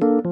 คุณ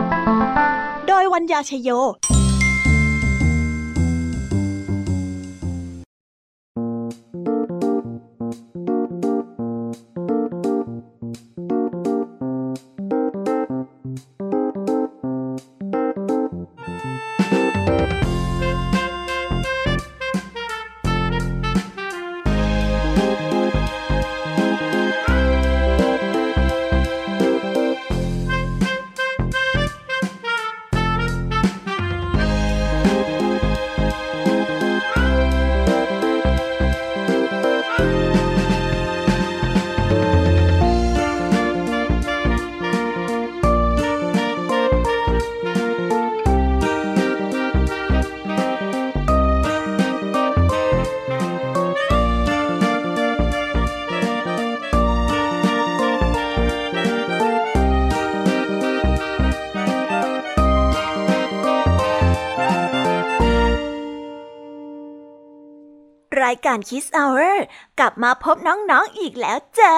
โดยวัญญาชยโย การคิสเอาเอร์กลับมาพบน้องๆออีกแล้วจ้า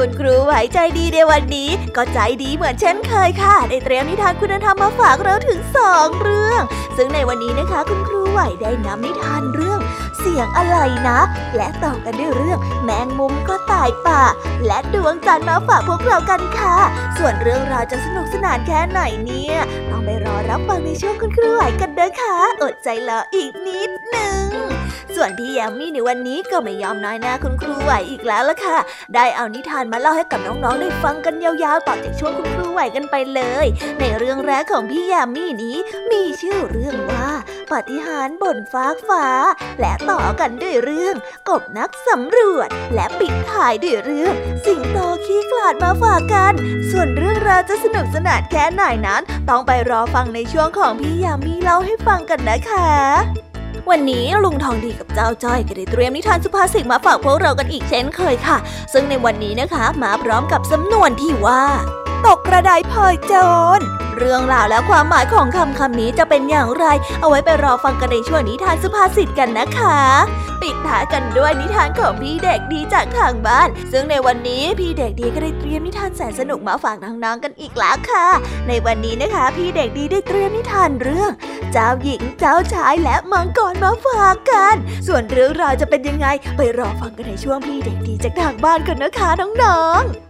คุณครูไหวใจดีในวันนี้ ก็ใจดีเหมือนเช่นเคยค่ะ ได้เตรียมนิทานคุณธรรมมาฝากเราถึงสองเรื่อง ซึ่งในวันนี้นะคะคุณครูไหวได้นำนิทานเรื่อง เสียงอะไรนะ และต่อกันด้วยเรื่องแมงมุมก็ตายป่า และดวงจันทร์มาฝากพวกเรากันค่ะ ส่วนเรื่องราวจะสนุกสนานแค่ไหนเนี่ย ต้องไปรอรับฟังในช่วงคุณครูไหวกันเด้อค่ะ อดใจรออีกนิดหนึ่งส่วนพี่ยามีในวันนี้ก็ไม่ยอมน้อยหน้าคุณครูไหวอีกแล้วล่ะค่ะ ได้เอานิทานมาเล่าให้กับน้องๆได้ฟังกันยาวๆต่อจากช่วงคุณครูไหวกันไปเลย ในเรื่องแรกของพี่ยามีนี้มีชื่อเรื่องว่าปฏิหารบนฟ้าฟ้า และต่อกันด้วยเรื่อง กบนักสำรวจ และปิดท้ายด้วยเรื่อง สิงโตขี้กลาดมาฝากกัน ส่วนเรื่องราวจะสนุกสนานแค่ไหนนั้น ต้องไปรอฟังในช่วงของพี่ยามีเล่าให้ฟังกันนะคะวันนี้ลุงทองดีกับเจ้าจ้อยก็ได้เตรียมนิทานสุภาษิตมาฝากพวกเรากันอีกเช่นเคยค่ะ ซึ่งในวันนี้นะคะ มาพร้อมกับสำนวนที่ว่า ตกกระไดพลอยโจร เรื่องราวและความหมายของคำคำนี้จะเป็นอย่างไร เอาไว้ไปรอฟังกันในช่วงนิทานสุภาษิตกันนะคะ ปิดท้ายกันด้วยนิทานของพี่เด็กดีจากทางบ้าน ซึ่งในวันนี้พี่เด็กดีก็ได้เตรียมนิทานแสนสนุกมาฝากน้องๆกันอีกแล้วค่ะ ในวันนี้นะคะ พี่เด็กดีได้เตรียมนิทานเรื่อง เจ้าหญิงเจ้าชายและมังกรมาฝากกัน ส่วนเรื่องราวจะเป็นยังไง ไปรอฟังกันในช่วงพี่เด็กดีจากทางบ้านกันนะคะน้องๆ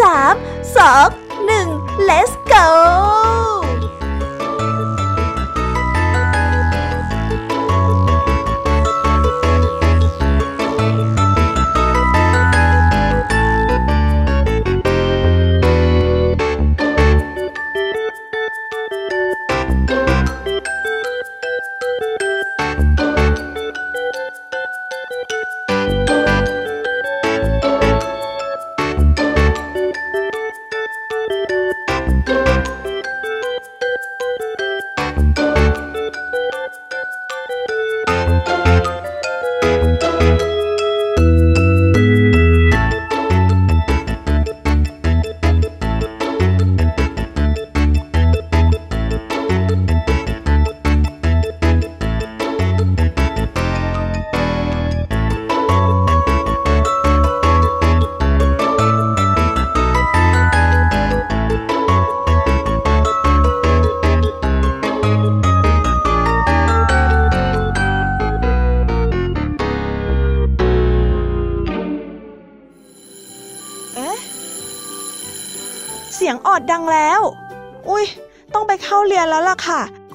สามสองหนึ่ง let's go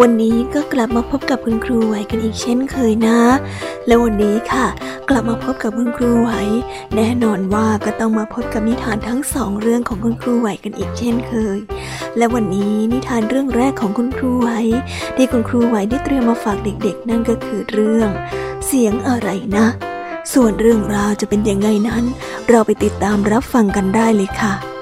วันนี้ก็กลับมาพบกับคุณครูไหวกันอีกเช่นเคยนะ และวันนี้ค่ะ กลับมาพบกับคุณครูไหว แน่นอนว่าก็ต้องมาพบกับนิทานทั้งสองเรื่องของคุณครูไหวกันอีกเช่นเคย และวันนี้นิทานเรื่องแรกของคุณครูไหวที่คุณครูไหวได้เตรียมมาฝากเด็กๆ นั่นก็คือเรื่อง เสียงอะไรนะ ส่วนเรื่องราวจะเป็นยังไงนั้น เราไปติดตามรับฟังกันได้เลยค่ะ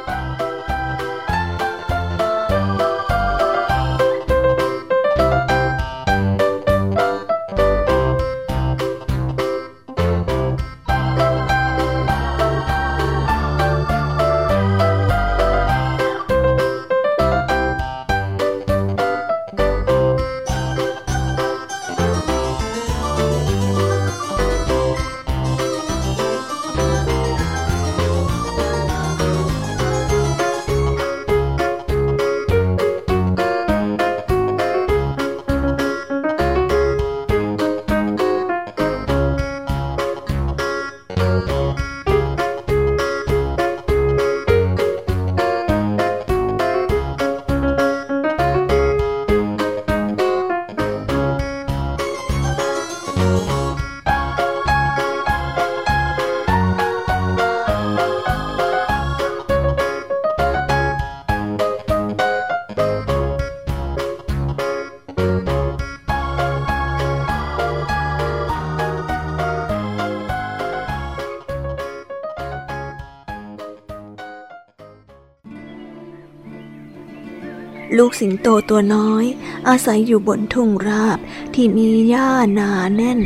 ลูกสิงโตตัวน้อย อาศัยอยู่บนทุ่งราบที่มีหญ้าหนาแน่น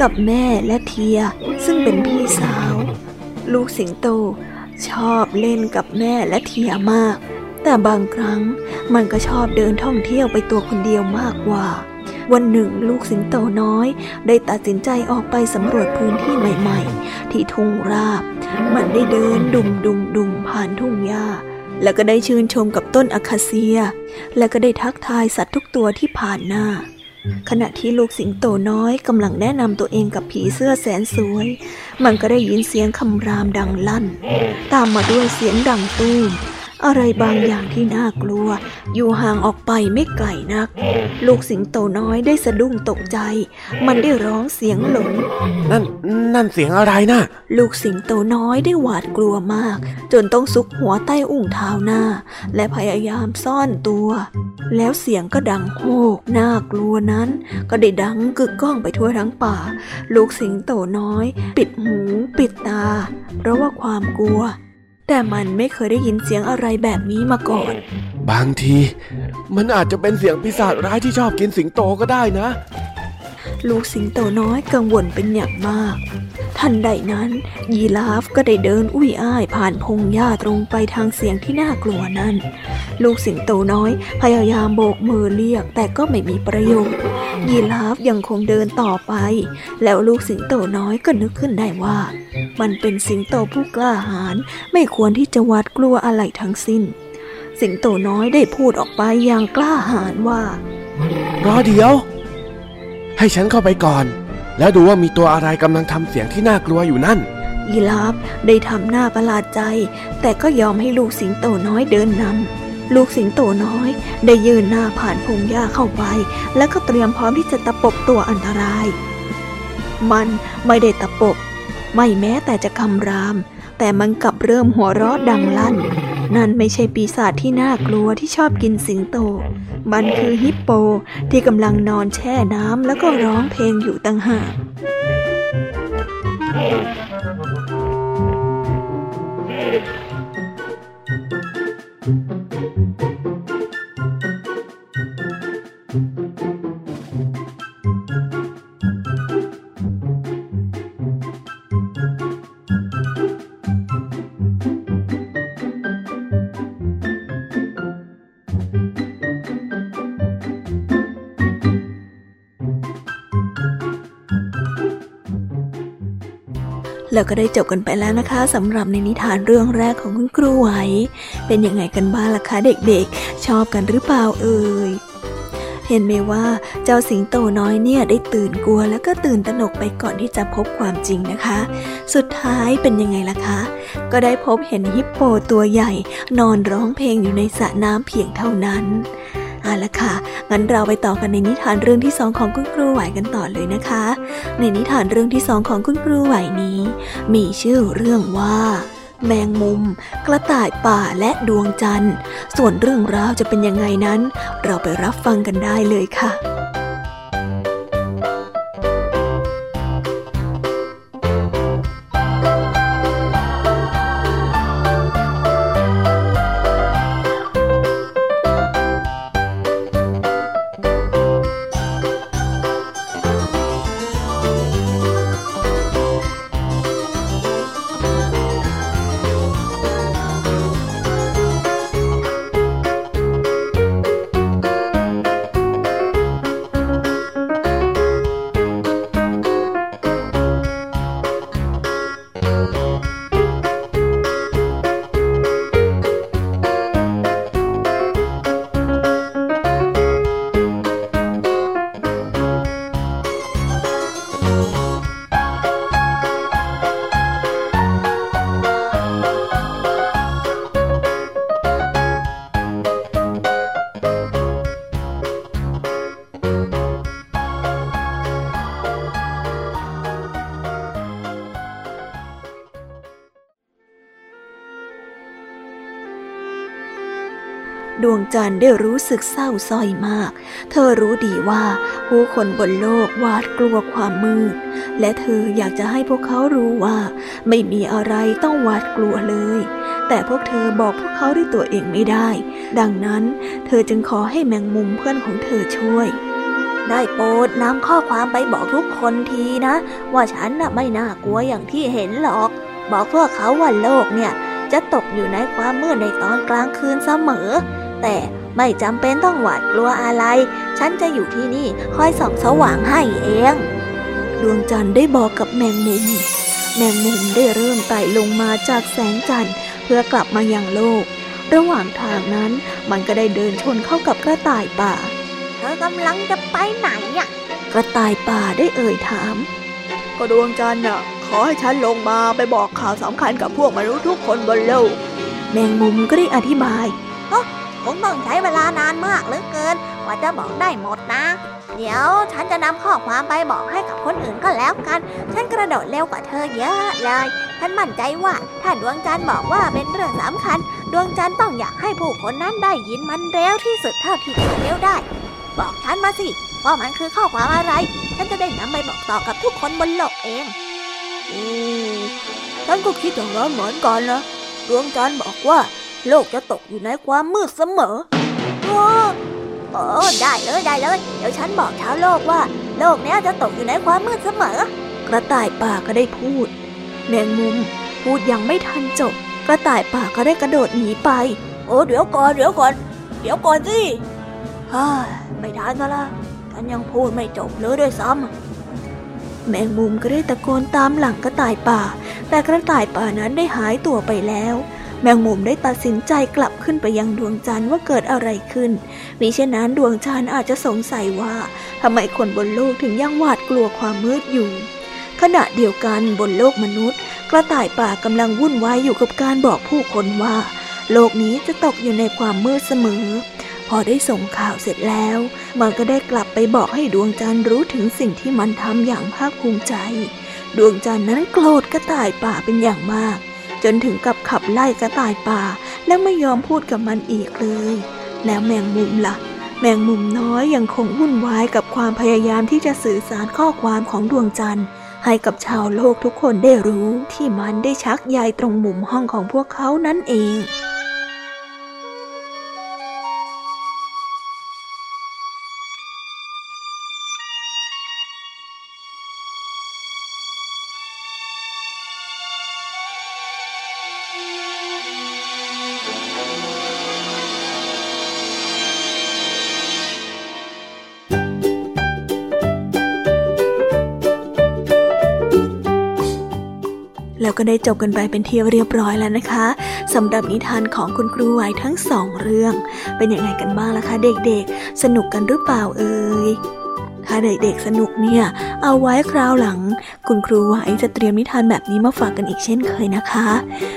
กับแม่และเทีย ซึ่งเป็นพี่สาว ลูกสิงโตชอบเล่นกับแม่และเทียมาก แต่บางครั้งมันก็ชอบเดินท่องเที่ยวไปตัวคนเดียวมากกว่า วันหนึ่งลูกสิงโตน้อย ได้ตัดสินใจออกไปสำรวจพื้นที่ใหม่ ๆ ที่ทุ่งราบ มันได้เดินดุมดุมดุมผ่านทุ่งหญ้า แล้วก็ได้ชื่นชมกับต้นอะคาเซีย และก็ได้ทักทายสัตว์ทุกตัวที่ผ่านหน้า ขณะที่ลูกสิงโตน้อยกำลังแนะนำตัวเองกับผีเสื้อแสนสวย มันก็ได้ยินเสียงคำรามดังลั่น ตามมาด้วยเสียงดังตู้ม อะไรบางอย่างที่น่ากลัว อยู่ห่างออกไปไม่ไกลนัก ลูกสิงโตน้อยได้สะดุ้งตกใจ มันได้ร้องเสียงหลงนั่นนั่นเสียงอะไรนะ่ะ ลูกสิงโตน้อยได้หวาดกลัวมาก จนต้องซุกหัวใต้อุ้งเท้าหน้า และพยายามซ่อนตัว แล้วเสียงก็ดังโฮกน่ากลัวนั้น ก็ได้ดังกึกก้องไปทั่วทั้งป่า ลูกสิงโตน้อย ปิดหูปิดตา เพราะว่าความกลัว แต่มันไม่เคยได้ยินเสียงอะไรแบบนี้มาก่อน บางที มันอาจจะเป็นเสียงปีศาจร้ายที่ชอบกินสิงโตก็ได้นะ ลูกสิงโตน้อยกังวลเป็นอย่างมาก ทันใดนั้น ยีราฟก็ได้เดินอุ้ยอ้ายผ่านพงหญ้าตรงไปทางเสียงที่น่ากลัวนั้น ลูกสิงโตน้อยพยายามโบกมือเรียกแต่ก็ไม่มีประโยชน์ ยีราฟยังคงเดินต่อไป แล้วลูกสิงโตน้อยก็นึกขึ้นได้ว่า มันเป็นสิงโตผู้กล้าหาญไม่ควรที่จะหวาดกลัวอะไรทั้งสิ้น สิงโตน้อยได้พูดออกไปอย่างกล้าหาญว่ารอเดี๋ยว ให้ฉันเข้าไปก่อน แล้วดูว่ามีตัวอะไรกำลังทำเสียงที่น่ากลัวอยู่นั่นยีราฟได้ทำหน้าประหลาดใจ แต่ก็ยอมให้ลูกสิงโตน้อยเดินนำลูกสิงโตน้อยได้ยืนหน้าผ่านพงหญ้าเข้าไป แล้วก็เตรียมพร้อมที่จะตะปบตัวอันตราย มันไม่ได้ตะปบ ไม่แม้แต่จะคำราม แต่มันกลับเริ่มหัวเราะดังลั่น นั่นไม่ใช่ปีศาจที่น่ากลัวที่ชอบกินสิงโต มันคือฮิปโปที่กำลังนอนแช่น้ำแล้วก็ร้องเพลงอยู่ต่างหาก แล้วก็ได้จบกันไปแล้วนะคะสำหรับในนิทานเรื่องแรกของคุณครูไหว เป็นยังไงกันบ้างล่ะคะเด็กๆ ชอบกันหรือเปล่าเอ่ยเห็นไหมว่าเจ้าสิงโตน้อยเนี่ยได้ตื่นกลัวแล้วก็ตื่นตระหนกไปก่อนที่จะพบความจริงนะคะ สุดท้ายเป็นยังไงล่ะคะ ก็ได้พบเห็นฮิปโปตัวใหญ่ นอนร้องเพลงอยู่ในสระน้ำเพียงเท่านั้น เอาละค่ะ งั้นเราไปต่อกันในนิทานเรื่องที่สองของคุณครูไหวกันต่อเลยนะคะ ในนิทานเรื่องที่สองของคุณครูไหวนี้ มีชื่อเรื่องว่า แมงมุม กระต่ายป่าและดวงจันทร์ ส่วนเรื่องราวจะเป็นยังไงนั้น เราไปรับฟังกันได้เลยค่ะ ได้รู้สึกเศร้าส้อยมาก เธอรู้ดีว่าผู้คนบนโลกหวาดกลัวความมืด และเธออยากจะให้พวกเขารู้ว่า ไม่มีอะไรต้องหวาดกลัวเลย แต่พวกเธอบอกพวกเขาด้วยตัวเองไม่ได้ ดังนั้น เธอจึงขอให้แมงมุมเพื่อนของเธอช่วยได้โปรดนำข้อความไปบอกทุกคนทีนะ ว่าฉันน่ะไม่น่ากลัวอย่างที่เห็นหรอก บอกพวกเขาว่าโลกเนี่ย จะตกอยู่ในความมืดในตอนกลางคืนเสมอ แต่ ไม่จำเป็นต้องหวาดกลัวอะไร ฉันจะอยู่ที่นี่คอยส่องสว่างให้เอง ดวงจันทร์ได้บอกกับแมงมุม แมงมุมได้เริ่มไต่ลงมาจากแสงจันทร์เพื่อกลับมายังโลก ระหว่างทางนั้นมันก็ได้เดินชนเข้ากับกระต่ายป่า เธอกำลังจะไปไหนอะ กระต่ายป่าได้เอ่ยถาม ก็ดวงจันทร์น่ะ ขอให้ฉันลงมาไปบอกข่าวสำคัญกับพวกมนุษย์ทุกคนบนโลก แมงมุมก็ได้อธิบาย คงต้องใช้เวลานานมากเหลือเกินกว่าจะบอกได้หมดนะ เดี๋ยวฉันจะนำข้อความไปบอกให้กับคนอื่นก็แล้วกัน ฉันกระโดดเร็วกว่าเธอเยอะเลย ฉันมั่นใจว่าถ้าดวงจันทร์บอกว่าเป็นเรื่องสำคัญ ดวงจันทร์ต้องอยากให้ผู้คนนั้นได้ยินมันเร็วที่สุดเท่าที่จะเร็วได้ บอกฉันมาสิว่ามันคือข้อความอะไร ฉันจะได้นำไปบอกต่อกับทุกคนบนโลกเองอืมฉันก็คิดอย่างนั้นเหมือนกันนะดวงจันทร์บอกว่า โลกจะตกอยู่ในความมืดเสมอโอ้โอ้ได้เลยได้เลย เดี๋ยวฉันบอกชาวโลกว่า โลกเนี้ยจะตกอยู่ในความมืดเสมอ กระต่ายป่าก็ได้พูด แมงมุมพูดยังไม่ทันจบ กระต่ายป่าก็ได้กระโดดหนีไป โอ้เดี๋ยวก่อนเดี๋ยวก่อน เดี๋ยวก่อนสิฮ่าไม่ทันซะละฉันยังพูดไม่จบเลยด้วยซ้ำแมงมุมก็ได้ตะโกนตามหลังกระต่ายป่า แต่กระต่ายป่านั้นได้หายตัวไปแล้ว แมงมุมได้ตัดสินใจกลับขึ้นไปยังดวงจันทร์ว่าเกิดอะไรขึ้น มิเช่นนั้นดวงจันทร์อาจจะสงสัยว่าทำไมคนบนโลกถึงยังหวาดกลัวความมืดอยู่ ขณะเดียวกันบนโลกมนุษย์ กระต่ายป่ากำลังวุ่นวายอยู่กับการบอกผู้คนว่า โลกนี้จะตกอยู่ในความมืดเสมอ พอได้ส่งข่าวเสร็จแล้ว มันก็ได้กลับไปบอกให้ดวงจันทร์รู้ถึงสิ่งที่มันทำอย่างภาคภูมิใจ ดวงจันทร์นั้นโกรธกระต่ายป่าเป็นอย่างมาก จนถึงกับขับไล่กระต่ายป่า และไม่ยอมพูดกับมันอีกเลย แล้วแมงมุมล่ะ แมงมุมน้อยยังคงวุ่นวายกับความพยายามที่จะสื่อสารข้อความของดวงจันทร์ ให้กับชาวโลกทุกคนได้รู้ที่มันได้ชักใยตรงมุมห้องของพวกเขานั่นเอง ก็ได้จบกันไปเป็นที่เรียบร้อยแล้วนะคะสำหรับนิทานของคุณครูไหวทั้งสองเรื่อง เป็นยังไงกันบ้างล่ะคะเด็กๆ สนุกกันหรือเปล่าเอ่ยถ้าเด็กๆสนุกเนี่ย เอาไว้คราวหลัง คุณครูไหวจะเตรียมนิทานแบบนี้มาฝากกันอีกเช่นเคยนะคะ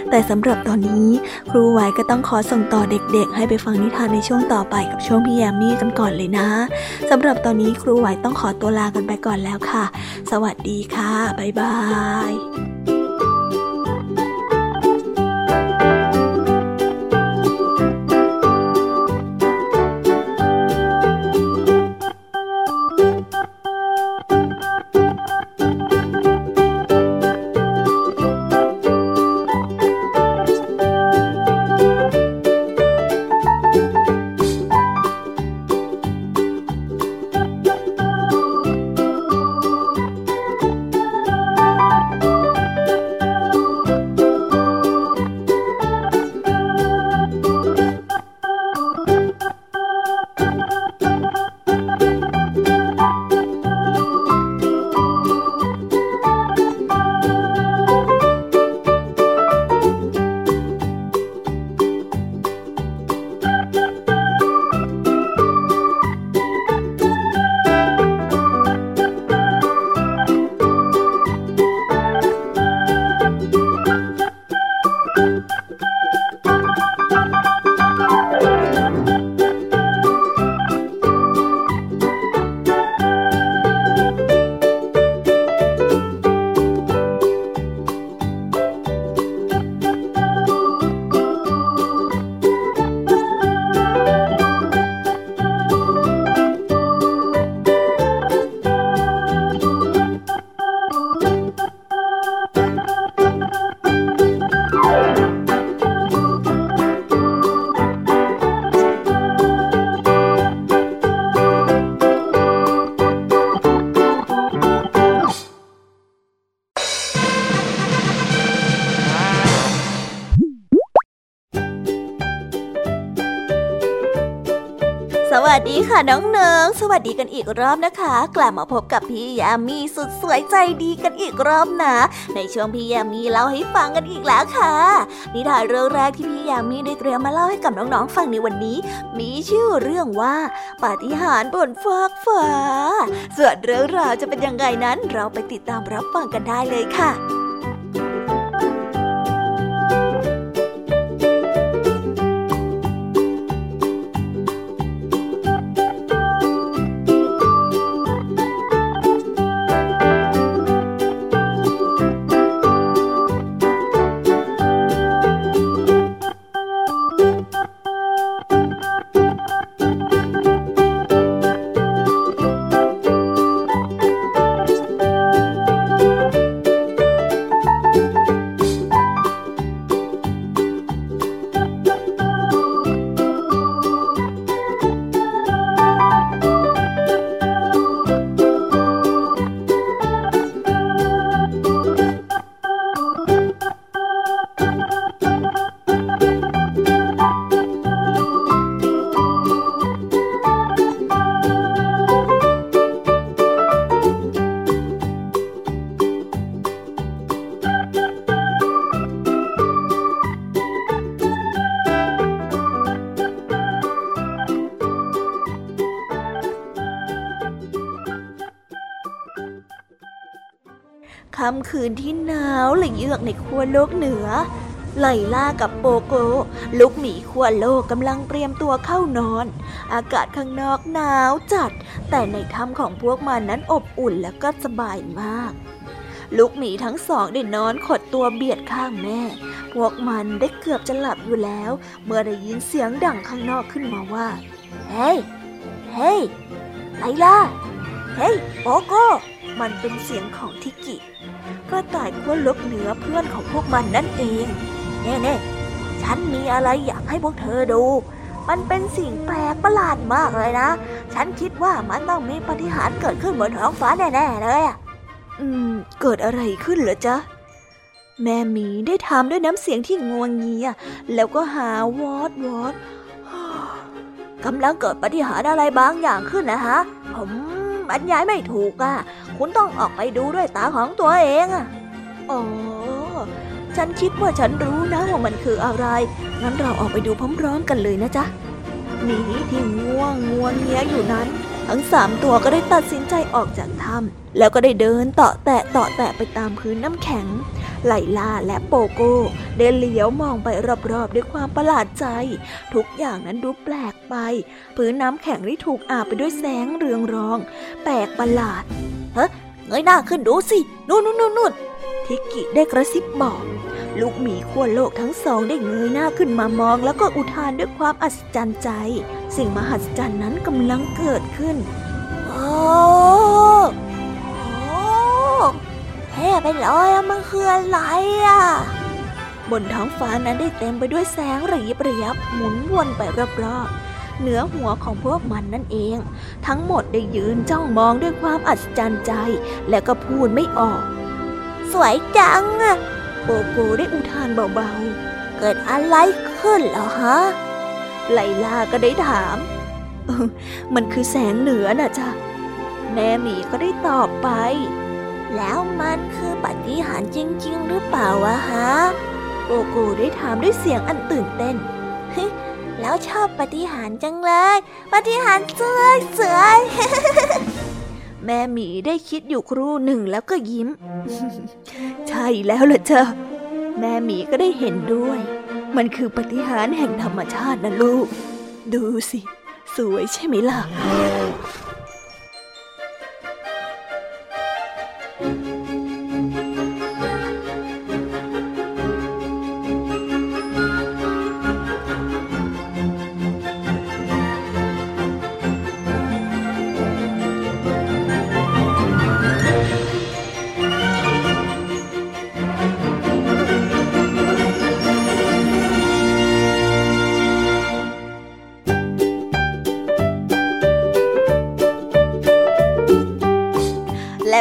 แต่สำหรับตอนนี้ครูไหวก็ต้องขอส่งต่อเด็กๆ ให้ไปฟังนิทานในช่วงต่อไปกับช่วงพี่แยมมี่กันก่อนเลยนะสำหรับตอนนี้ครูไหวต้องขอตัวลากันไปก่อนแล้วค่ะ สวัสดีค่ะบ๊ายบาย วัสดีกันอีกรอบนะคะ กลับมาพบกับพี่ยามีสุดสวยใจดีกันอีกรอบนะ ในช่วงพี่ยามีเล่าให้ฟังกันอีกแล้วค่ะ นิทานเรื่องแรกที่พี่ยามีได้เตรียมมาเล่าให้กับน้องๆฟังในวันนี้ มีชื่อเรื่องว่า ปาฏิหาริย์บนฟากฟ้าส่วนเรื่องราวจะเป็นยังไงนั้น เราไปติดตามรับฟังกันได้เลยค่ะำคืนที่หนาวละเยือกในขั้วโลกเหนือ ไลล่ากับโปโก ลูกหมีขั้วโลกกำลังเตรียมตัวเข้านอน อากาศข้างนอกหนาวจัด แต่ในถ้ำของพวกมันนั้นอบอุ่นและก็สบายมากลูกหมีทั้งสองได้นอนขดตัวเบียดข้างแม่ พวกมันได้เกือบจะหลับอยู่แล้ว เมื่อได้ยินเสียงดังข้างนอกขึ้นมาว่า เฮ้ย เฮ้ย ไลล่า เฮ้ย โปโกมันเป็นเสียงของทิกิ กระต่ายขั้วลบเหนือเพื่อนของพวกมันนั่นเองเน่ๆ ฉันมีอะไรอยากให้พวกเธอดู มันเป็นสิ่งแปลกประหลาดมากเลยนะ ฉันคิดว่ามันต้องมีปฏิหารเกิดขึ้นบนท้องฟ้าแน่ๆเลยอะอืม เกิดอะไรขึ้นเหรอจ๊ะ แม่หมีได้ถามด้วยน้ำเสียงที่งวงเงีย แล้วก็หาวอดวอดกำลังเกิดปฏิหารอะไรบางอย่างขึ้นนะฮะ ผม บรรยายไม่ถูกอะ่ะ คุณต้องออกไปดูด้วยตาของตัวเองอะ่ะอ๋อ ฉันคิดว่าฉันรู้นะว่ามันคืออะไร งั้นเราออกไปดูพร้อมๆกันเลยนะจ๊ะหมีที่ง่วงงวงเงี้ยอยู่นั้น ทั้งสามตัวก็ได้ตัดสินใจออกจากถ้ำแล้วก็ได้เดินเตาะแตะเตาะแตะไปตามพื้นน้ำแข็ง ไหลลาและโปโก้ได้เหลียวมองไปรอบๆด้วยความประหลาดใจ ทุกอย่างนั้นดูแปลกไป พื้นน้ำแข็งที่ถูกอาบไปด้วยแสงเรืองรอง แปลกประหลาดเฮ้เงยหน้าขึ้นดูสินู่นนู่นนู่นทิกิได้กระซิบบอก ลูกหมีขั้วโลกทั้งสองได้เงยหน้าขึ้นมามองแล้วก็อุทานด้วยความอัศจรรย์ใจ สิ่งมหัศจรรย์นั้นกำลังเกิดขึ้น โอ้โอ้เท่ไปเลยอะมันคืออะไรอะ บนท้องฟ้านั้นได้เต็มไปด้วยแสงระยิบระยับหมุนวนไปรอบๆเหนือหัวของพวกมันนั่นเอง ทั้งหมดได้ยืนจ้องมองด้วยความอัศจรรย์ใจ และก็พูดไม่ออก สวยจังอะ โปโกได้อุทานเบาๆ เกิดอะไรขึ้นเหรอฮะ ไลลาก็ได้ถาม มันคือแสงเหนือน่ะจ้ะ แม่หมีก็ได้ตอบไป แล้วมันคือปฏิหารจริง ๆ หรือเปล่าวะฮะ โกโก้ได้ถามด้วยเสียงอันตื่นเต้น แล้วชอบปฏิหารจังเลย ปฏิหารสวยสวย แม่หมีได้คิดอยู่ครู่หนึ่งแล้วก็ยิ้ม ใช่แล้วล่ะเจ้าแม่หมีก็ได้เห็นด้วย มันคือปฏิหารแห่งธรรมชาตินะลูก ดูสิ สวยใช่ไหมล่ะ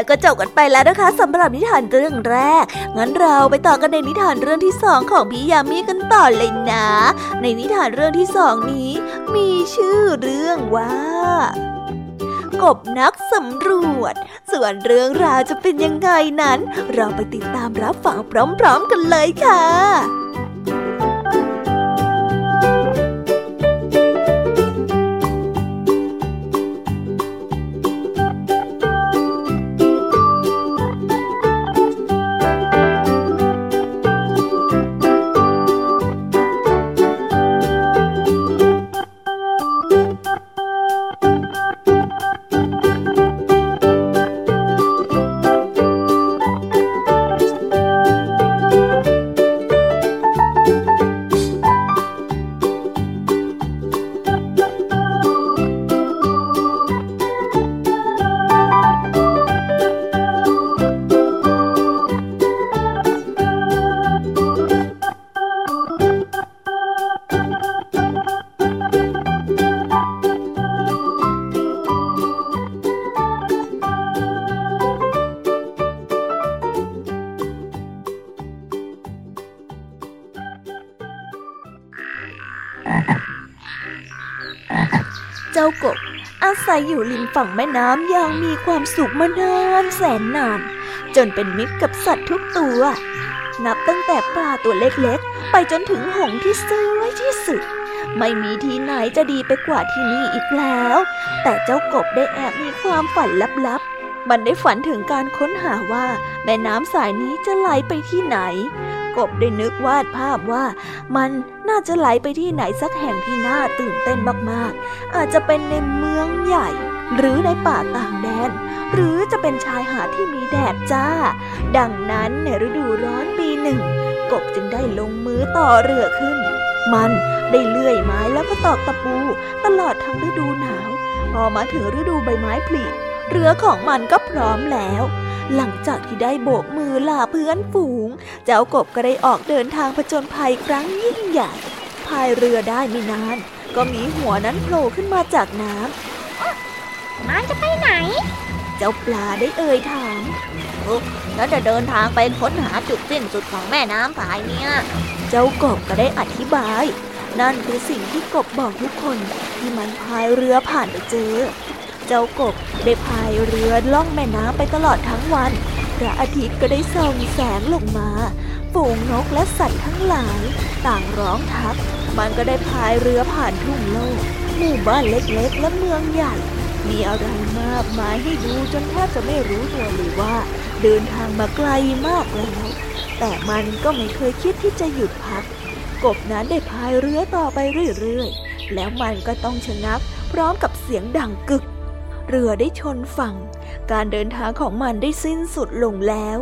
ก็จบกันไปแล้วนะคะสำหรับนิทานเรื่องแรก งั้นเราไปต่อกันในนิทานเรื่องที่สองของพี่ยามีกันต่อเลยนะ ในนิทานเรื่องที่สองนี้ มีชื่อเรื่องว่ากบนักสำรวจ ส่วนเรื่องราวจะเป็นยังไงนั้น เราไปติดตามรับฟังพร้อม ๆ กันเลยค่ะ ริมฝั่งแม่น้ำอย่างมีความสุขมานานแสนนาน จนเป็นมิตรกับสัตว์ทุกตัว นับตั้งแต่ปลาตัวเล็กๆ ไปจนถึงหงที่สวยที่สุด ไม่มีที่ไหนจะดีไปกว่าที่นี่อีกแล้ว แต่เจ้ากบได้แอบมีความฝันลับๆ มันได้ฝันถึงการค้นหาว่า แม่น้ำสายนี้จะไหลไปที่ไหนกบได้นึกวาดภาพว่ามันน่าจะไหลไปที่ไหนสักแห่งที่น่าตื่นเต้นมากๆ อาจจะเป็นในเมืองใหญ่ หรือในป่าต่างแดน หรือจะเป็นชายหาดที่มีแดดจ้า ดังนั้นในฤดูร้อนปีหนึ่ง กบจึงได้ลงมือต่อเรือขึ้น มันได้เลื่อยไม้แล้วก็ตอกตะปู ตลอดทั้งฤดูหนาว พอมาถึงฤดูใบไม้ผลิเรือของมันก็พร้อมแล้ว หลังจากที่ได้โบกมือลาเพื่อนฝูง เจ้ากบก็ได้ออกเดินทางผจญภัยครั้งยิ่งใหญ่พายเรือได้ไม่นาน ก็มีหัวนั้นโผล่ขึ้นมาจากน้ำ มันจะไปไหน เจ้าปลาได้เอ่ยถามแล้วจะเดินทางไปค้นหาจุดสิ้นสุดของแม่น้ำสายเนี่ย เจ้ากบก็ได้อธิบาย นั่นคือสิ่งที่กบบอกทุกคนที่มันพายเรือผ่านไปเจอ เจ้ากบได้พายเรือล่องแม่น้ำไปตลอดทั้งวัน พระอาทิตย์ก็ได้ส่องแสงลงมาฝูงนกและสัตว์ทั้งหลาย ต่างร้องทัก มันก็ได้พายเรือผ่านทุ่งโลก หมู่บ้านเล็กๆและเมืองใหญ่ มีอะไรมากมายให้ดูจนแทบจะไม่รู้ตัวเลยว่า เดินทางมาไกลมากแล้ว แต่มันก็ไม่เคยคิดที่จะหยุดพัก กบนั้นได้พายเรือต่อไปเรื่อยๆ แล้วมันก็ต้องชะงักพร้อมกับเสียงดังกึก เรือได้ชนฝั่ง การเดินทางของมันได้สิ้นสุดลงแล้ว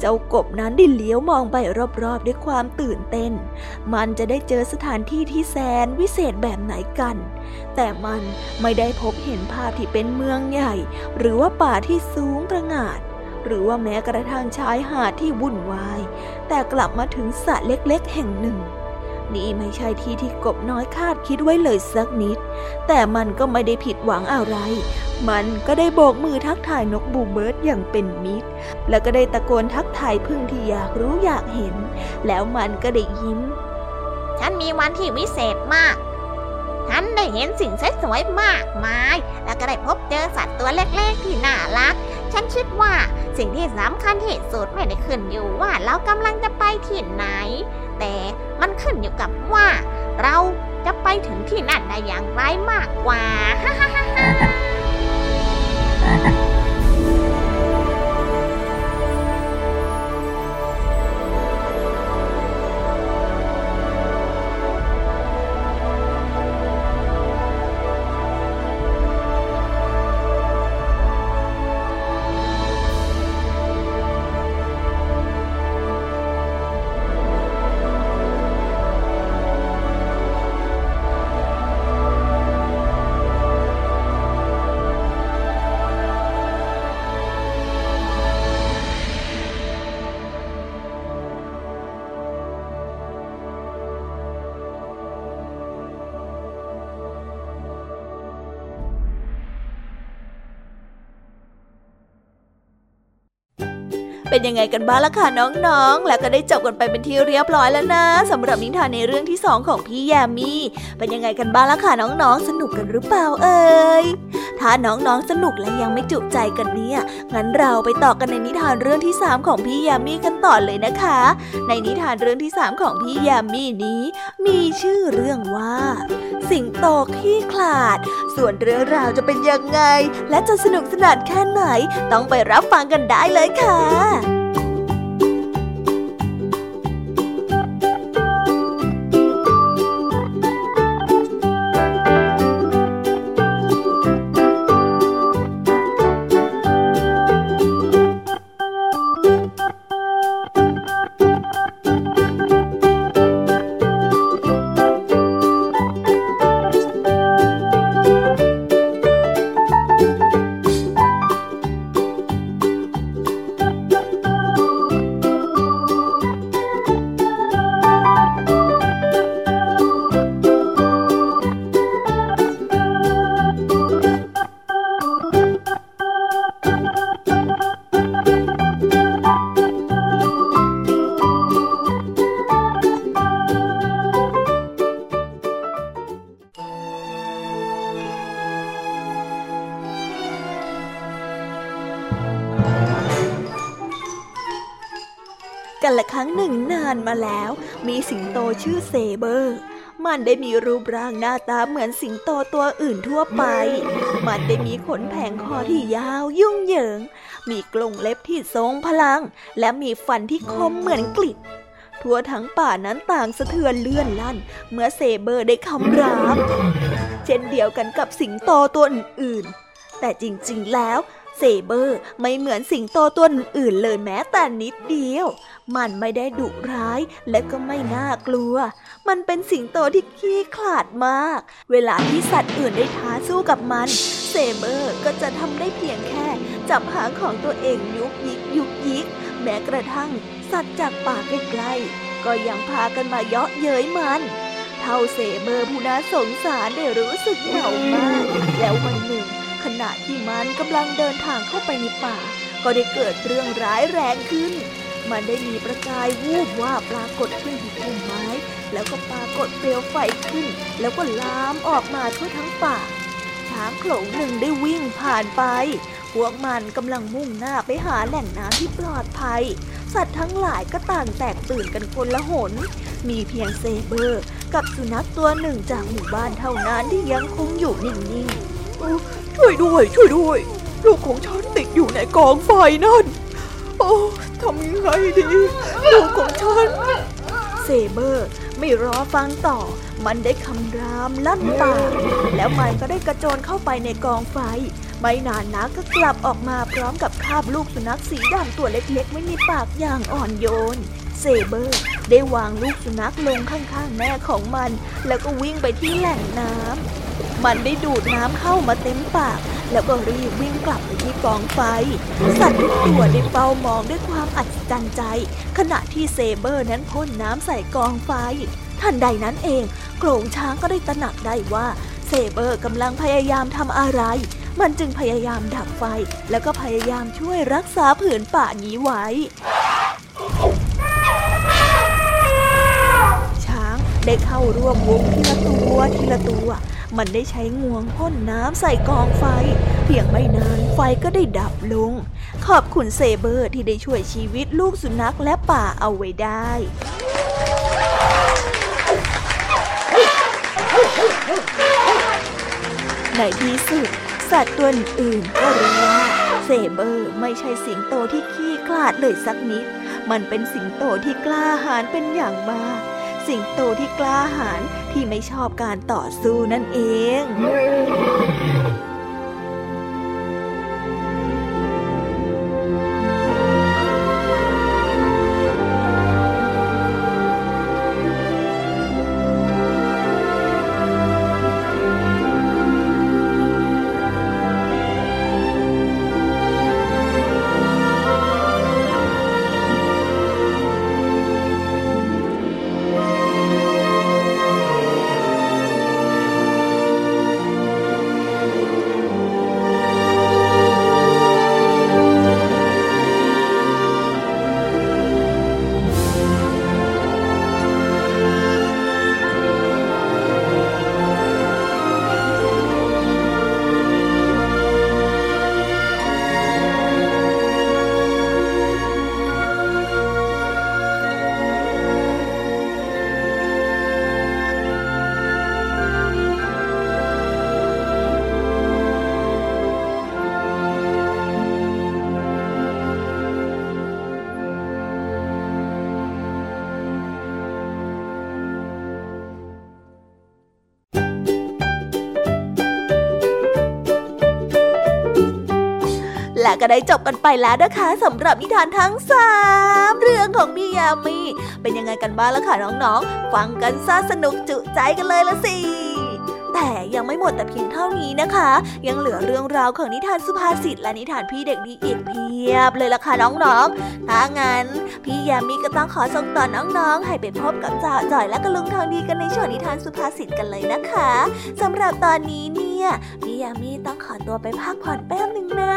เจ้ากบนั้นได้เลี้ยวมองไปรอบๆด้วยความตื่นเต้น มันจะได้เจอสถานที่ที่แสนวิเศษแบบไหนกัน แต่มันไม่ได้พบเห็นภาพที่เป็นเมืองใหญ่ หรือว่าป่าที่สูงประหงาดหรือว่าแม้กระทั่งชายหาดที่วุ่นวาย แต่กลับมาถึงสระเล็กๆแห่งหนึ่ง นี่ไม่ใช่ที่ที่กบน้อยคาดคิดไว้เลยสักนิด แต่มันก็ไม่ได้ผิดหวังอะไร มันก็ได้โบกมือทักทายนกบูเบิร์ดอย่างเป็นมิตร แล้วก็ได้ตะโกนทักทายพึ่งที่อยากรู้อยากเห็น แล้วมันก็ได้ยิ้ม ฉันมีวันที่วิเศษมาก ฉันได้เห็นสิ่งสวยๆมากมาย แล้วก็ได้พบเจอสัตว์ตัวเล็กๆที่น่ารัก ฉันคิดว่าสิ่งที่สำคัญที่สุดไม่ได้ขึ้นอยู่ว่าเรากำลังจะไปที่ไหน แต่มันขึ้นอยู่กับว่า เราจะไปถึงที่นั่นได้อย่างไรมากกว่าฮ่าฮ่าฮ่า เป็นยังไงกันบ้างล่ะคะน้องๆ แล้วก็ได้จบกันไปเป็นที่เรียบร้อยแล้วนะสำหรับนิทานในเรื่องที่สองของพี่แยมมี่เป็นยังไงกันบ้างล่ะคะน้องๆ สนุกกันหรือเปล่าเอ่ย้าน้องๆสนุกและยังไม่จุใจกันเนี่ยงั้นเราไปต่อกันในนิทานเรื่องที่สามของพี่ยามีกันต่อเลยนะคะ ในนิทานเรื่องที่สามของพี่ยามีนี้ มีชื่อเรื่องว่า สิงโตขี้ขลาด ส่วนเรื่องราวจะเป็นยังไง และจะสนุกสนานแค่ไหน ต้องไปรับฟังกันได้เลยค่ะ แล้ว มีสิงโตชื่อเซเบอร์ มันได้มีรูปร่างหน้าตาเหมือนสิงโตตัวอื่นทั่วไป มันได้มีขนแผงคอที่ยาวยุ่งเหยิง มีกรงเล็บที่ทรงพลัง และมีฟันที่คมเหมือนกลิดทั่วทั้งป่านั้นต่างสะเทือนเลื่อนลั่น เมื่อเซเบอร์ได้คำราม เช่นเดียวกันกับสิงโตตัวอื่นๆ แต่จริงๆแล้ว เซเบอร์ไม่เหมือนสิงโตตัวอื่นเลยแม้แต่นิดเดียว มันไม่ได้ดุร้ายและก็ไม่น่ากลัว มันเป็นสิงโตที่ขี้ขลาดมาก เวลาที่สัตว์อื่นได้ท้าสู้กับมัน เซเบอร์ก็จะทำได้เพียงแค่ จับหางของตัวเองยุกยิกยุกยิก แม้กระทั่ง สัตว์จากป่าใกล้ๆก็ยังพากันมาเยาะเย้ยมันเท่าเซเบอร์ผู้น่าสงสารได้รู้สึกเหงามาก แล้ววันหนึ่ง ขณะที่มันกำลังเดินทางเข้าไปในป่า ก็ได้เกิดเรื่องร้ายแรงขึ้น มันได้มีประกายวูบว่าปรากฏขึ้นที่พุ่มไม้ แล้วก็ปรากฏเปลวไฟขึ้น แล้วก็ลามออกมาทั่วทั้งป่าช้างโขลงหนึ่งได้วิ่งผ่านไป พวกมันกำลังมุ่งหน้าไปหาแหล่งน้ำที่ปลอดภัย สัตว์ทั้งหลายก็ต่างแตกตื่นกันคนละหน มีเพียงเซเบอร์ กับสุนัขตัวหนึ่งจากหมู่บ้านเท่านั้นที่ยังคงอยู่นิ่งๆ ช่วยด้วย ช่วยด้วย ลูกของฉันติดอยู่ในกองไฟนั่น โอ้ทำยังไงดี ลูกของฉัน เซเบอร์ไม่รอฟังต่อ มันได้คำรามลั่นป่า แล้วมันก็ได้กระโจนเข้าไปในกองไฟ ไม่นานนักก็กลับออกมาพร้อมกับคาบลูกสุนัขสีดำตัวเล็กๆไว้ในปากอย่างอ่อนโยน เซเบอร์ได้วางลูกสุนัขลงข้างๆ แม่ของมัน แล้วก็วิ่งไปที่แหล่งน้ำ มันได้ดูดน้ำเข้ามาเต็มปาก แล้วก็รีบวิ่งกลับไปที่กองไฟ สัตว์ทุกตัวได้เฝ้ามองด้วยความอัศจรรย์ใจ ขณะที่เซเบอร์นั้นพ่นน้ำใส่กองไฟ ทันใดนั้นเองโขลงช้างก็ได้ตระหนักได้ว่าเซเบอร์กำลังพยายามทำอะไร มันจึงพยายามดับไฟ แล้วก็พยายามช่วยรักษาผืนป่านี้ไว้ช้างได้เข้าร่วมวงทีละตัวทีละตัว มันได้ใช้งวงพ่นน้ำใส่กองไฟ เพียงไม่นานไฟก็ได้ดับลง ขอบคุณเซเบอร์ที่ได้ช่วยชีวิตลูกสุนัขและป่าเอาไว้ได้ในที่สุด สัตว์ตัวอื่นก็รู้ว่าเซเบอร์ไม่ใช่สิงโตที่ขี้คลาดเลยสักนิด มันเป็นสิงโตที่กล้าหาญเป็นอย่างมาก สิงโตที่กล้าหาญที่ไม่ชอบการต่อสู้นั่นเอง ก็ได้จบกันไปแล้วนะคะสำหรับนิทานทั้งสามเรื่องของพี่ยามีเป็นยังไงกันบ้างล่ะคะน้องๆ ฟังกันซะสนุกจุใจกันเลยละสิแต่ยังไม่หมดแต่เพียงเท่านี้นะคะ ยังเหลือเรื่องราวของนิทานสุภาษิตและนิทานพี่เด็กดีอีกเพียบเลยล่ะค่ะน้องๆ ถ้างั้นพี่ยามี ต้องขอส่งต่อน้องๆ ให้ไปพบกับจ่าจ่อยและกระลุงทองดีกันในช่วงนิทานสุภาษิตกันเลยนะคะสำหรับตอนนี้เนี่ยพี่ยามีต้องขอตัวไปพักผ่อนแป๊บหนึ่งนะ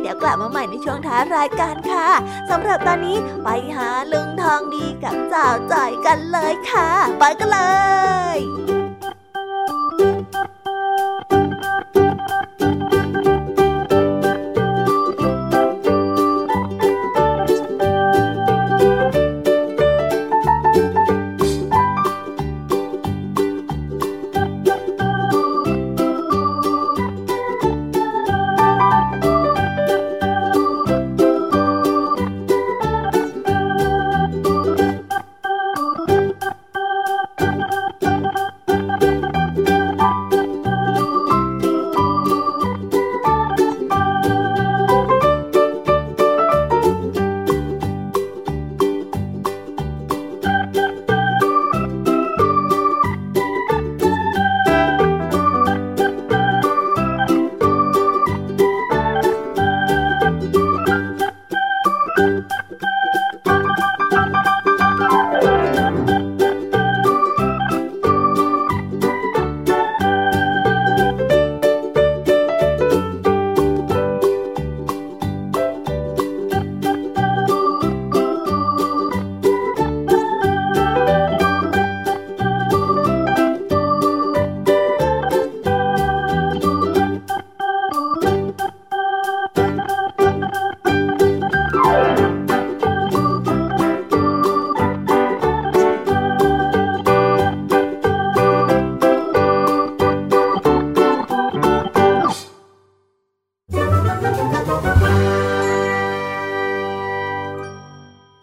เดี๋ยวกลับมาใหม่ในช่วงท้ายรายการค่ะสำหรับตอนนี้ไปหาลุงทองดีกับจ่าจ่อยกันเลยค่ะ ไปกันเลย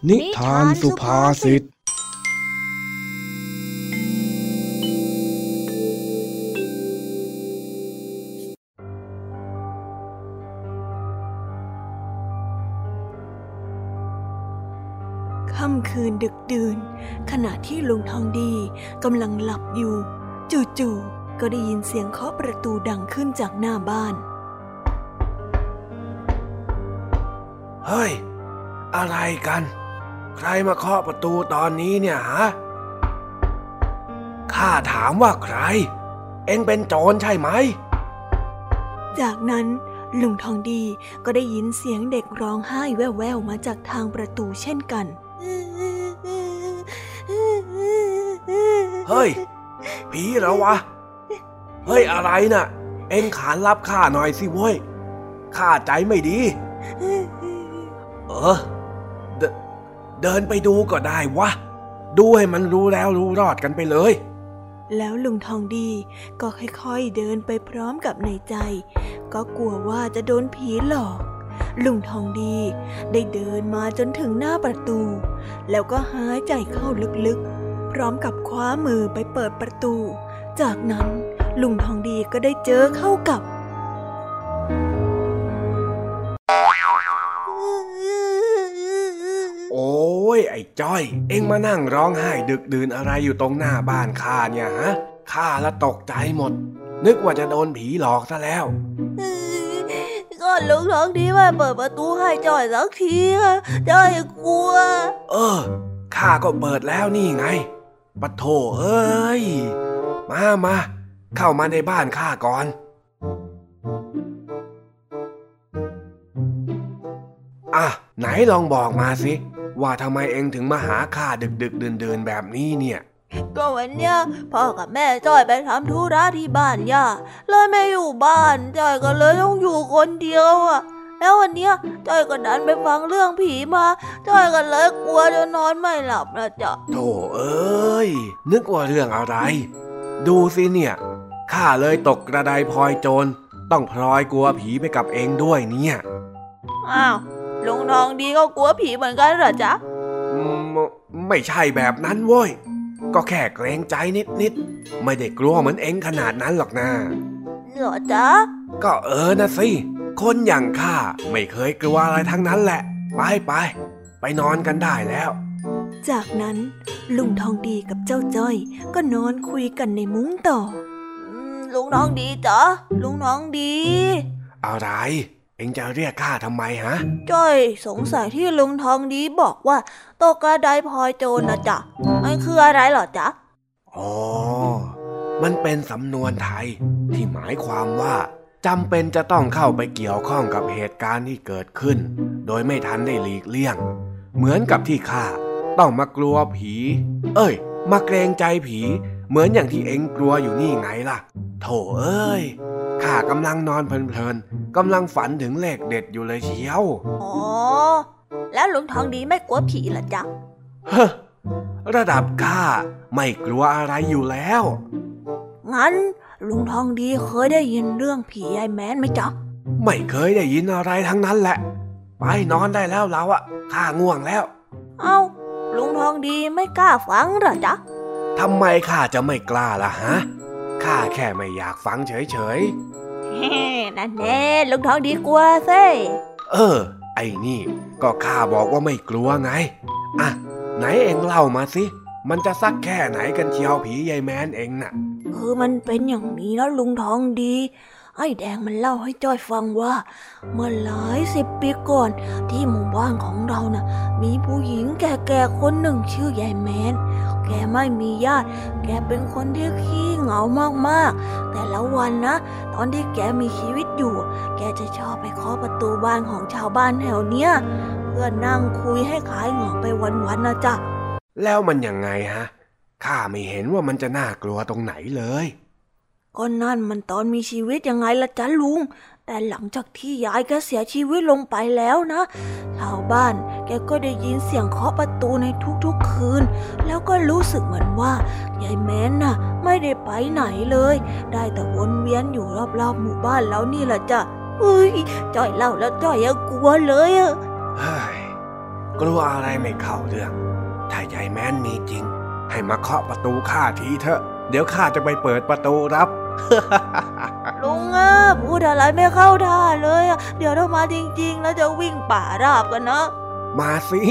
นิทานสุภาษิต ค่ำคืนดึกดื่น ขณะที่ลุงทองดีกำลังหลับอยู่ จู่ๆ ก็ได้ยินเสียงเคาะประตูดังขึ้นจากหน้าบ้าน เฮ้ย อะไรกัน ใครมาเคาะประตูตอนนี้เนี่ยฮะ ข้าถามว่าใคร เอ็งเป็นโจรใช่ไหม จากนั้นลุงทองดีก็ได้ยินเสียงเด็กร้องไห้แว่วๆมาจากทางประตูเช่นกัน เฮ้ย ผีเหรอวะ เฮ้ยอะไรน่ะ เอ็งขานรับข้าหน่อยสิเว้ย ข้าใจไม่ดี เออเด เดินไปดูก็ได้วะ ดูให้มันรู้แล้วรู้รอดกันไปเลย แล้วลุงทองดีก็ค่อยๆเดินไปพร้อมกับในใจ ก็กลัวว่าจะโดนผีหลอก ลุงทองดีได้เดินมาจนถึงหน้าประตู แล้วก็หายใจเข้าลึกๆ พร้อมกับคว้ามือไปเปิดประตู จากนั้นลุงทองดีก็ได้เจอเข้ากับ ยไอ้จ้อย เอ็งมานั่งร้องไห้ดึกดื่นอะไรอยู่ตรงหน้าบ้านข้าเนี่ยฮะข้าละตกใจหมด นึกว่าจะโดนผีหลอกซะแล้วก็ลุงทองดีมาเปิดประตูให้จอยสักทีอะจอยกลัว เออข้าก็เปิดแล้วนี่ไงปะโถเอ้ย มามาเข้ามาในบ้านข้าก่อนอะไหนลองบอกมาสิ ว่าทำไมเองถึงมาหาข้าดึกดึกเดินเดินๆแบบนี้เนี่ย ก็วันเนี้ยพ่อกับแม่จอยไปทำธุระที่บ้านย่าเลยไม่อยู่บ้านจอยก็เลยต้องอยู่คนเดียวอะแล้ววันเนี้ยจอยก็ดันไปฟังเรื่องผีมาจอยก็เลยกลัวจนนอนไม่หลับนะจ๊ะโธ่เอ้ยนึกว่าเรื่องอะไร ดูสิเนี่ยข้าเลยตกกระไดพลอยโจรต้องพลอยกลัวผีไปกับเองด้วยเนี่ยอ้าว ลุงทองดีก็กลัวผีเหมือนกันเหรอจ๊ะอืมไม่ใช่แบบนั้นเว้ย ก็แค่เกรงใจนิดๆ ไม่ได้กลัวเหมือนเองขนาดนั้นหรอกนะเหรอจ๊ะ ก็เออนะสิ คนอย่างข้าไม่เคยกลัวอะไรทั้งนั้นแหละ ไปไป ไปนอนกันได้แล้ว จากนั้นลุงทองดีกับเจ้าจ้อย ก็นอนคุยกันในมุ้งต่ออืมลุงน้องดีจ๊ะลุงน้องดี อะไรเอ็งจะเรียกข้าทำไมฮะ จ้อยสงสัยที่ลุงทองดีบอกว่าโตกระไดพลอยโจรนะจ๊ะมันคืออะไรเหรอจ๊ะ อ๋อ มันเป็นสำนวนไทย ที่หมายความว่าจำเป็นจะต้องเข้าไปเกี่ยวข้องกับเหตุการณ์ที่เกิดขึ้น โดยไม่ทันได้หลีกเลี่ยง เหมือนกับที่ข้าต้องมากลัวผี เอ้ย มาเกรงใจผี เหมือนอย่างที่เอ็งกลัวอยู่นี่ไงล่ะ โถเอ้ย ข้ากำลังนอนเพลินๆกำลังฝันถึงเลขเด็ดอยู่เลยเชียวอ๋อแล้วลุงทองดีไม่กลัวผีเหรอจ๊ะเฮ้อระดับข้าไม่กลัวอะไรอยู่แล้ว งั้นลุงทองดีเคยได้ยินเรื่องผียายแมนไหมจ๊ะ ไม่เคยได้ยินอะไรทั้งนั้นแหละ ไปนอนได้แล้วเราอะข้าง่วงแล้ว เอ้าลุงทองดีไม่กล้าฟังเหรอจ๊ะทำไมข้าจะไม่กล้าล่ะฮะ ข้าแค่ไม่อยากฟังเฉยเฮ้นั่นแน่ลุงทองดีกลัวซิๆเออ ไอ้นี่ ก็ข้าบอกว่าไม่กลัวไง อะ ไหนเองเล่ามาสิ มันจะสักแค่ไหนกันเชียวผียายแมนเองน่ะ คือมันเป็นอย่างนี้นะลุงทองดีไอ้แดงมันเล่าให้จ้อยฟังว่า เมื่อหลายสิบปีก่อน ที่หมู่บ้านของเราน่ะ มีผู้หญิงแก่ๆคนหนึ่งชื่อยายแมน แกไม่มีญาติ แกเป็นคนที่ขี้เหงามากๆ แต่ละวันนะ ตอนที่แกมีชีวิตอยู่ แกจะชอบไปเคาะประตูบ้านของชาวบ้านแถวเนี้ยเพื่อนั่งคุยให้ขายเหงาไปวันๆนะจ๊ะ แล้วมันยังไงฮะ ข้าไม่เห็นว่ามันจะน่ากลัวตรงไหนเลยก็นั่นมันตอนมีชีวิตยังไงล่ะจ๊ะลุง แต่หลังจากที่ยายแกเสียชีวิตลงไปแล้วนะ ชาวบ้านแกก็ได้ยินเสียงเคาะประตูในทุกๆคืน แล้วก็รู้สึกเหมือนว่ายายแม้นน่ะ ไม่ได้ไปไหนเลย ได้แต่วนเวียนอยู่รอบๆหมู่บ้านแล้วนี่แหละจ้ะเฮ้ยจ้อยเล่าแล้วจ้อยยังกลัวเลยอะเฮ้ยกลัวอะไรไม่เข้าเรื่อง ถ้ายายแม้นมีจริง ให้มาเคาะประตูข้าทีเถอะ เดี๋ยวข้าจะไปเปิดประตูรับ ลุงอะพูดอะไรไม่เข้าท่าเลยอะเดี๋ยวถ้ามาจริง ๆ แล้วจะวิ่งป่าราบกันนะ มาสิ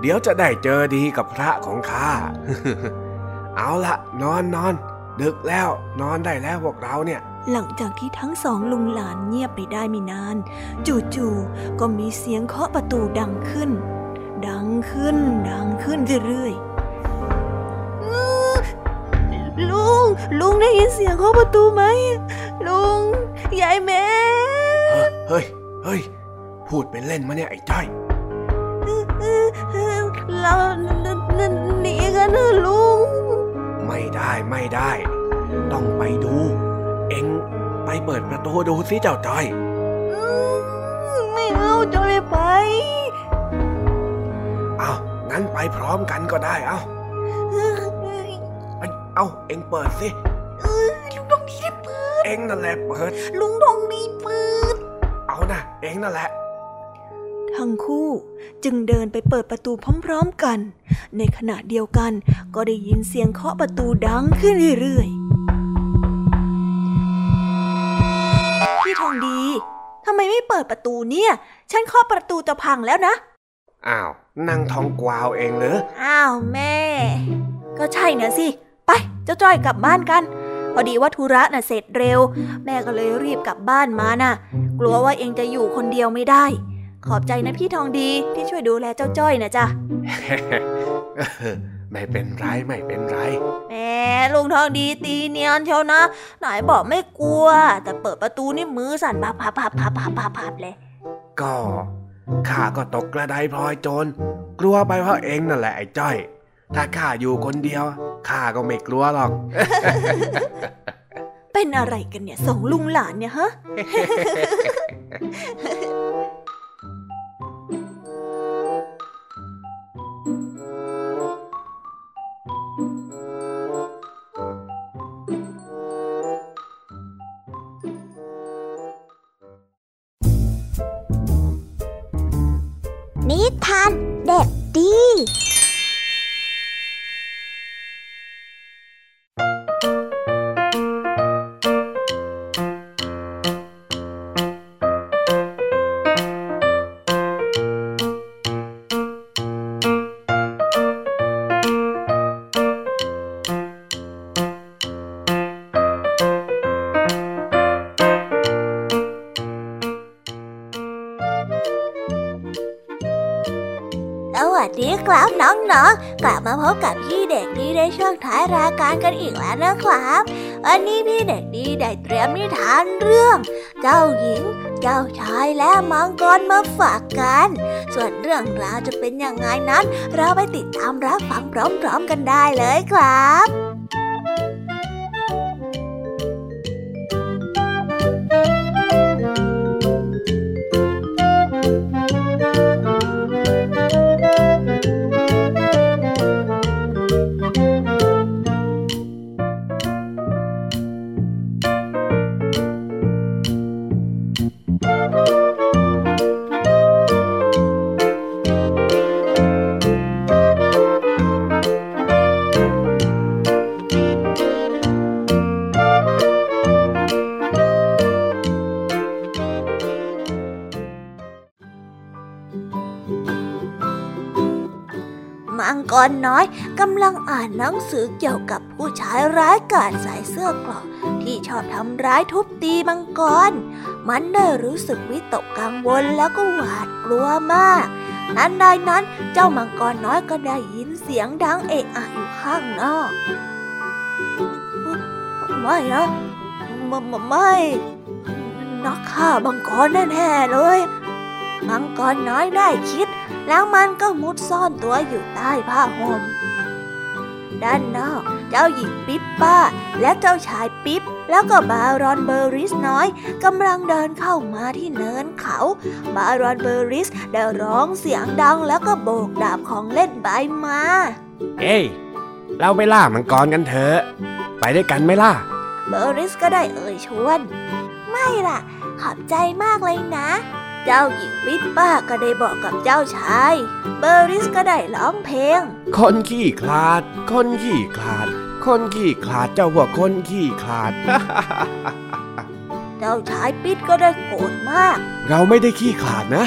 เดี๋ยวจะได้เจอดีกับพระของข้า เอาละนอนนอนดึกแล้วนอนได้แล้วพวกเราเนี่ย หลังจากที่ทั้งสองลุงหลานเงียบไปได้ไม่นาน จู่ๆก็มีเสียงเคาะประตูดังขึ้น ดังขึ้น ดังขึ้นเรื่อยลุ ง ลุงได้ยินเสียงเคาะประตูไหม ลุง ยายแม่เฮ้ย เฮ้ย พูดเป็นเล่นมาเนี่ยไอ้จ้อยเราหนีกันเถอะลุง ไม่ได้ไม่ได้ ต้องไปดู เอ็งไปเปิดประตูดูสิเจ้าจ้อย ไม่เอาจะไม่ไป เอางั้นไปพร้อมกันก็ได้เอาเอ้ย เอาเอ็งเปิดสิลุงทองดีได้เปิด เอ็งนั่นแหละเปิด ลุงทองดีเปิด เอานะเอ็งนั่นแหละๆทั้งคู่จึงเดินไปเปิดประตูพร้อมๆกัน ในขณะเดียวกันก็ได้ยินเสียงเคาะประตูดังขึ้นเรื่อยๆ พี่ทองดีทำไมไม่เปิดประตูเนี่ย ฉันเคาะประตูจะพังแล้วนะ อ้าว นั่งท้องกวาวเองเหรอ อ้าวแม่ ก็ใช่นะสิ ไปเจ้าจ้อยกลับบ้านกัน พอดีว่าธุระน่ะเสร็จเร็ว แม่ก็เลยรีบกลับบ้านมาน่ะ กลัวว่าเองจะอยู่คนเดียวไม่ได้ ขอบใจนะพี่ทองดีที่ช่วยดูแลเจ้าจ้อยนะจ๊ะไม่เป็นไรไม่เป็นไรแหมลุงทองดีตีเนียนเชียวนะไหนบอกไม่กลัว แต่เปิดประตูนี่มือสั่นพับพับพับพับพับพับพับเลย ก็ข้าก็ตกกระไดพลอยโจรกลัวไปเพราะเองนั่นแหละไอ้จ้อย ถ้าข้าอยู่คนเดียวข้าก็ไม่กลัวหรอก เป็นอะไรกันเนี่ยสองลุงหลานเนี่ยฮะ ช่วงท้ายรายการกันอีกแล้วนะครับ วันนี้พี่เด็กดีได้เตรียมนิทานเรื่อง เจ้าหญิง เจ้าชายและมังกรมาฝากกัน ส่วนเรื่องราวจะเป็นยังไงนั้น เราไปติดตามรับฟังพร้อมๆกันได้เลยครับ หนังสือเกี่ยวกับผู้ชายร้ายกาจใส่เสื้อเกราะที่ชอบทำร้ายทุบตีมังกร มันได้รู้สึกวิตกกังวลแล้วก็หวาดกลัวมากนั้นใดนั้นเจ้ามังกรน้อยก็ได้ยินเสียงดังเอะอะอยู่ข้างนอกไม่นะไม่ไม่ไม่นักฆ่ามังกรแน่ๆเลยมังกรน้อยได้คิด แล้วมันก็มุดซ่อนตัวอยู่ใต้ผ้าห่ม ด้านนอก เจ้าหญิงปิ๊ปป้า และเจ้าชายปิ๊บแล้วก็บารอนเบอร์ริสน้อยกำลังเดินเข้ามาที่เนินเขา บารอนเบอร์ริสได้ร้องเสียงดังแล้วก็โบกดาบของเล่นใบมา เอ้ยเราไปล่ามังกรกันเถอะ ไปด้วยกันไหมล่ะ เบอร์ริสก็ได้เอ่ยชวน ไม่ล่ะ ขอบใจมากเลยนะเจ้าหญิงปิ๊ปป้าก็ได้บอกกับเจ้าชาย เบอร์ริสก็ได้ร้องเพลง คนขี้คลาด คนขี้คลาด คนขี้คลาดเจ้าพวกคนขี้คลาด เจ้าชายปิ๊ดก็ได้โกรธมาก เราไม่ได้ขี้ขลาดนะ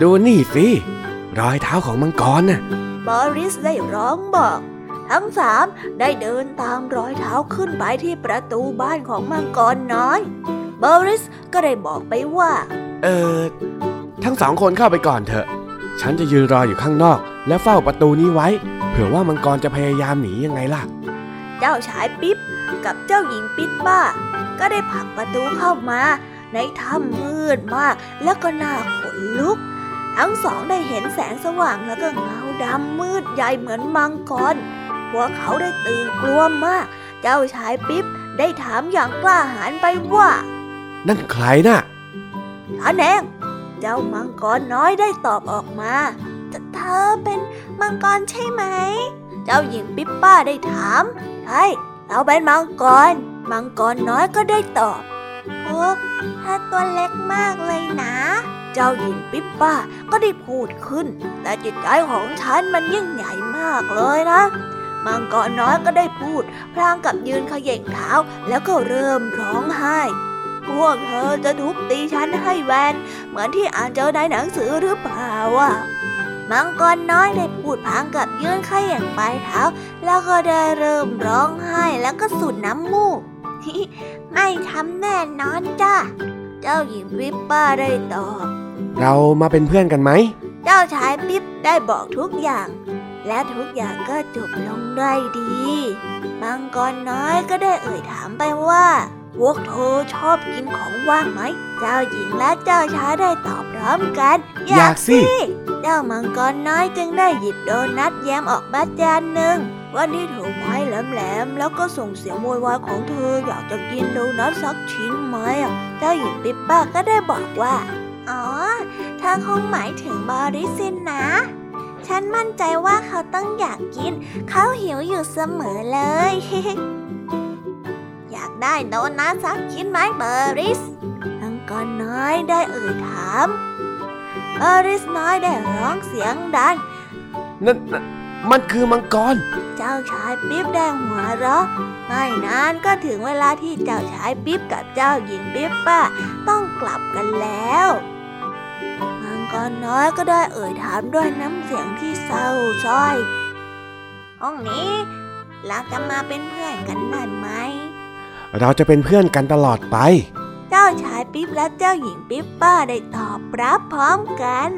ดูนี่สิรอยเท้าของมังกรน่ะบอริสได้ร้องบอก ทั้งสามได้เดินตามรอยเท้าขึ้นไปที่ประตูบ้านของมังกรน้อย บอริสก็ได้บอกไปว่า เออ ทั้งสองคนเข้าไปก่อนเถอะ ฉันจะยืนรออยู่ข้างนอก และเฝ้าประตูนี้ไว้ เผื่อว่ามังกรจะพยายามหนียังไงล่ะ เจ้าชายปิ๊บกับเจ้าหญิงปิ๊ดป้า ก็ได้ผลักประตูเข้ามา ในถ้ำมืดมาก แล้วก็น่าขนลุก ทั้งสองได้เห็นแสงสว่างแล้วก็เงาดำมืดใหญ่เหมือนมังกร พวกเขาได้ตื่นกลัวมาก เจ้าชายปิ๊บได้ถามอย่างกล้าหาญไปว่า นั่นใครน่ะท่านเองเจ้ามังกรน้อยได้ตอบออกมาเธอเป็นมังกรใช่ไหม เจ้าหญิงปิ๊ปป้าได้ถาม ใช่ เราเป็นมังกร มังกรน้อยก็ได้ตอบ โอ้ถ้าตัวเล็กมากเลยนะ เจ้าหญิงปิ๊ปป้าก็ได้พูดขึ้น แต่จิตใจของฉันมันยิ่งใหญ่มากเลยนะมังกรน้อยก็ได้พูด พลางกับยืนเขย่งเท้าแล้วก็เริ่มร้องไห้ พวกเธอจะทุบตีฉันให้แวนเหมือนที่อ่านเจอในหนังสือหรือเปล่าวะมังกรน้อยได้พูดพลางกับยืนเขย่งปลายเท้า แล้วก็ได้เริ่มร้องไห้แล้วก็สูดน้ำมูก ไม่ทำแน่นอนจ้าเจ้าหญิงวิปป้าได้ตอบ เรามาเป็นเพื่อนกันไหม เจ้าชายปิ๊บได้บอกทุกอย่าง และทุกอย่างก็จบลงด้วยดีมังกรน้อยก็ได้เอ่ยถามไปว่า พวกเธอชอบกินของว่างไหม เจ้าหญิงและเจ้าชายได้ตอบพร้อมกัน อยากสิ เจ้ามังกรน้อยจึงได้หยิบโดนัทแยมออกมาจานหนึ่งวันนี้ถือไม้แหลมๆแล้วก็ส่งเสียงโวยวายของเธออยากจะกินโดนัทสักชิ้นไหมอะเจ้าหญิงปิ๊ปป้าก็ได้บอกว่า อ๋อเธอคงหมายถึงบอริสินนะ ฉันมั่นใจว่าเขาต้องอยากกิน เขาหิวอยู่เสมอเลยอยาก ได้โดนัทสักชิ้นไหมเบอริสมังกรน้อยได้เอ่ยถามเบอริสน้อยได้ร้องเสียงดังนั่นนั่นมันคือมังกร เจ้าชายปิ๊บแดงหัวเราะไม่นานก็ถึงเวลาที่เจ้าชายปิ๊บกับเจ้าหญิงปิ๊บป้าต้องกลับกันแล้วมังกรน้อยก็ได้เอ่ยถามด้วยน้ำเสียงที่เศร้าส้อย ห้องนี้เราจะมาเป็นเพื่อนกันได้ไหม เราจะเป็นเพื่อนกันตลอดไป เจ้าชายปิ๊บและเจ้าหญิงปิ๊บป้าได้ตอบรับพร้อมกัน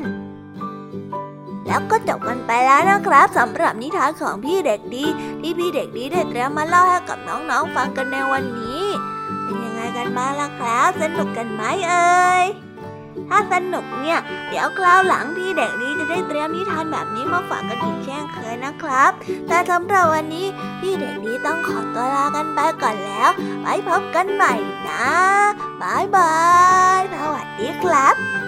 แล้วก็จบกันไปแล้วนะครับสำหรับนิทานของพี่เด็กดี ที่พี่เด็กดีได้เตรียมมาเล่าให้กับน้องๆฟังกันในวันนี้ เป็นยังไงกันบ้างล่ะครับสนุกกันไหมเอ่ย ถ้าสนุกเนี่ย เดี๋ยวคราวหลังพี่เด็กดีจะได้เตรียมนิทานแบบนี้มาฝากกันอีกเช่นเคยนะครับ แต่สำหรับวันนี้พี่เด็กดีต้องขอตัวลากันไปก่อนแล้ว ไว้พบกันใหม่นะบายบายสวัสดีครับ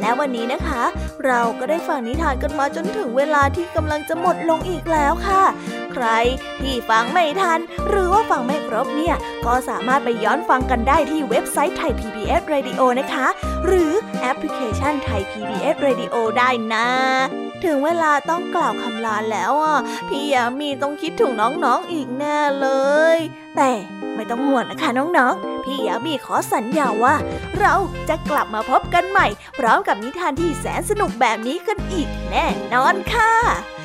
และวันนี้นะคะ เราก็ได้ฟังนิทานกันมาจนถึงเวลาที่กำลังจะหมดลงอีกแล้วค่ะ ใครที่ฟังไม่ทัน หรือว่าฟังไม่ครบเนี่ย ก็สามารถไปย้อนฟังกันได้ที่เว็บไซต์ไทย PBS Radio นะคะ หรือแอปพลิเคชันไทย PBS Radio ได้นะ ถึงเวลาต้องกล่าวคำลาแล้วอะ พี่ยามีต้องคิดถึงน้องๆอีกแน่เลย แต่ไม่ต้องห่วงนะคะน้องๆ พี่ยามีขอสัญญาว่า เราจะกลับมาพบกันใหม่ พร้อมกับนิทานที่แสนสนุกแบบนี้กันอีกแน่นอนค่ะ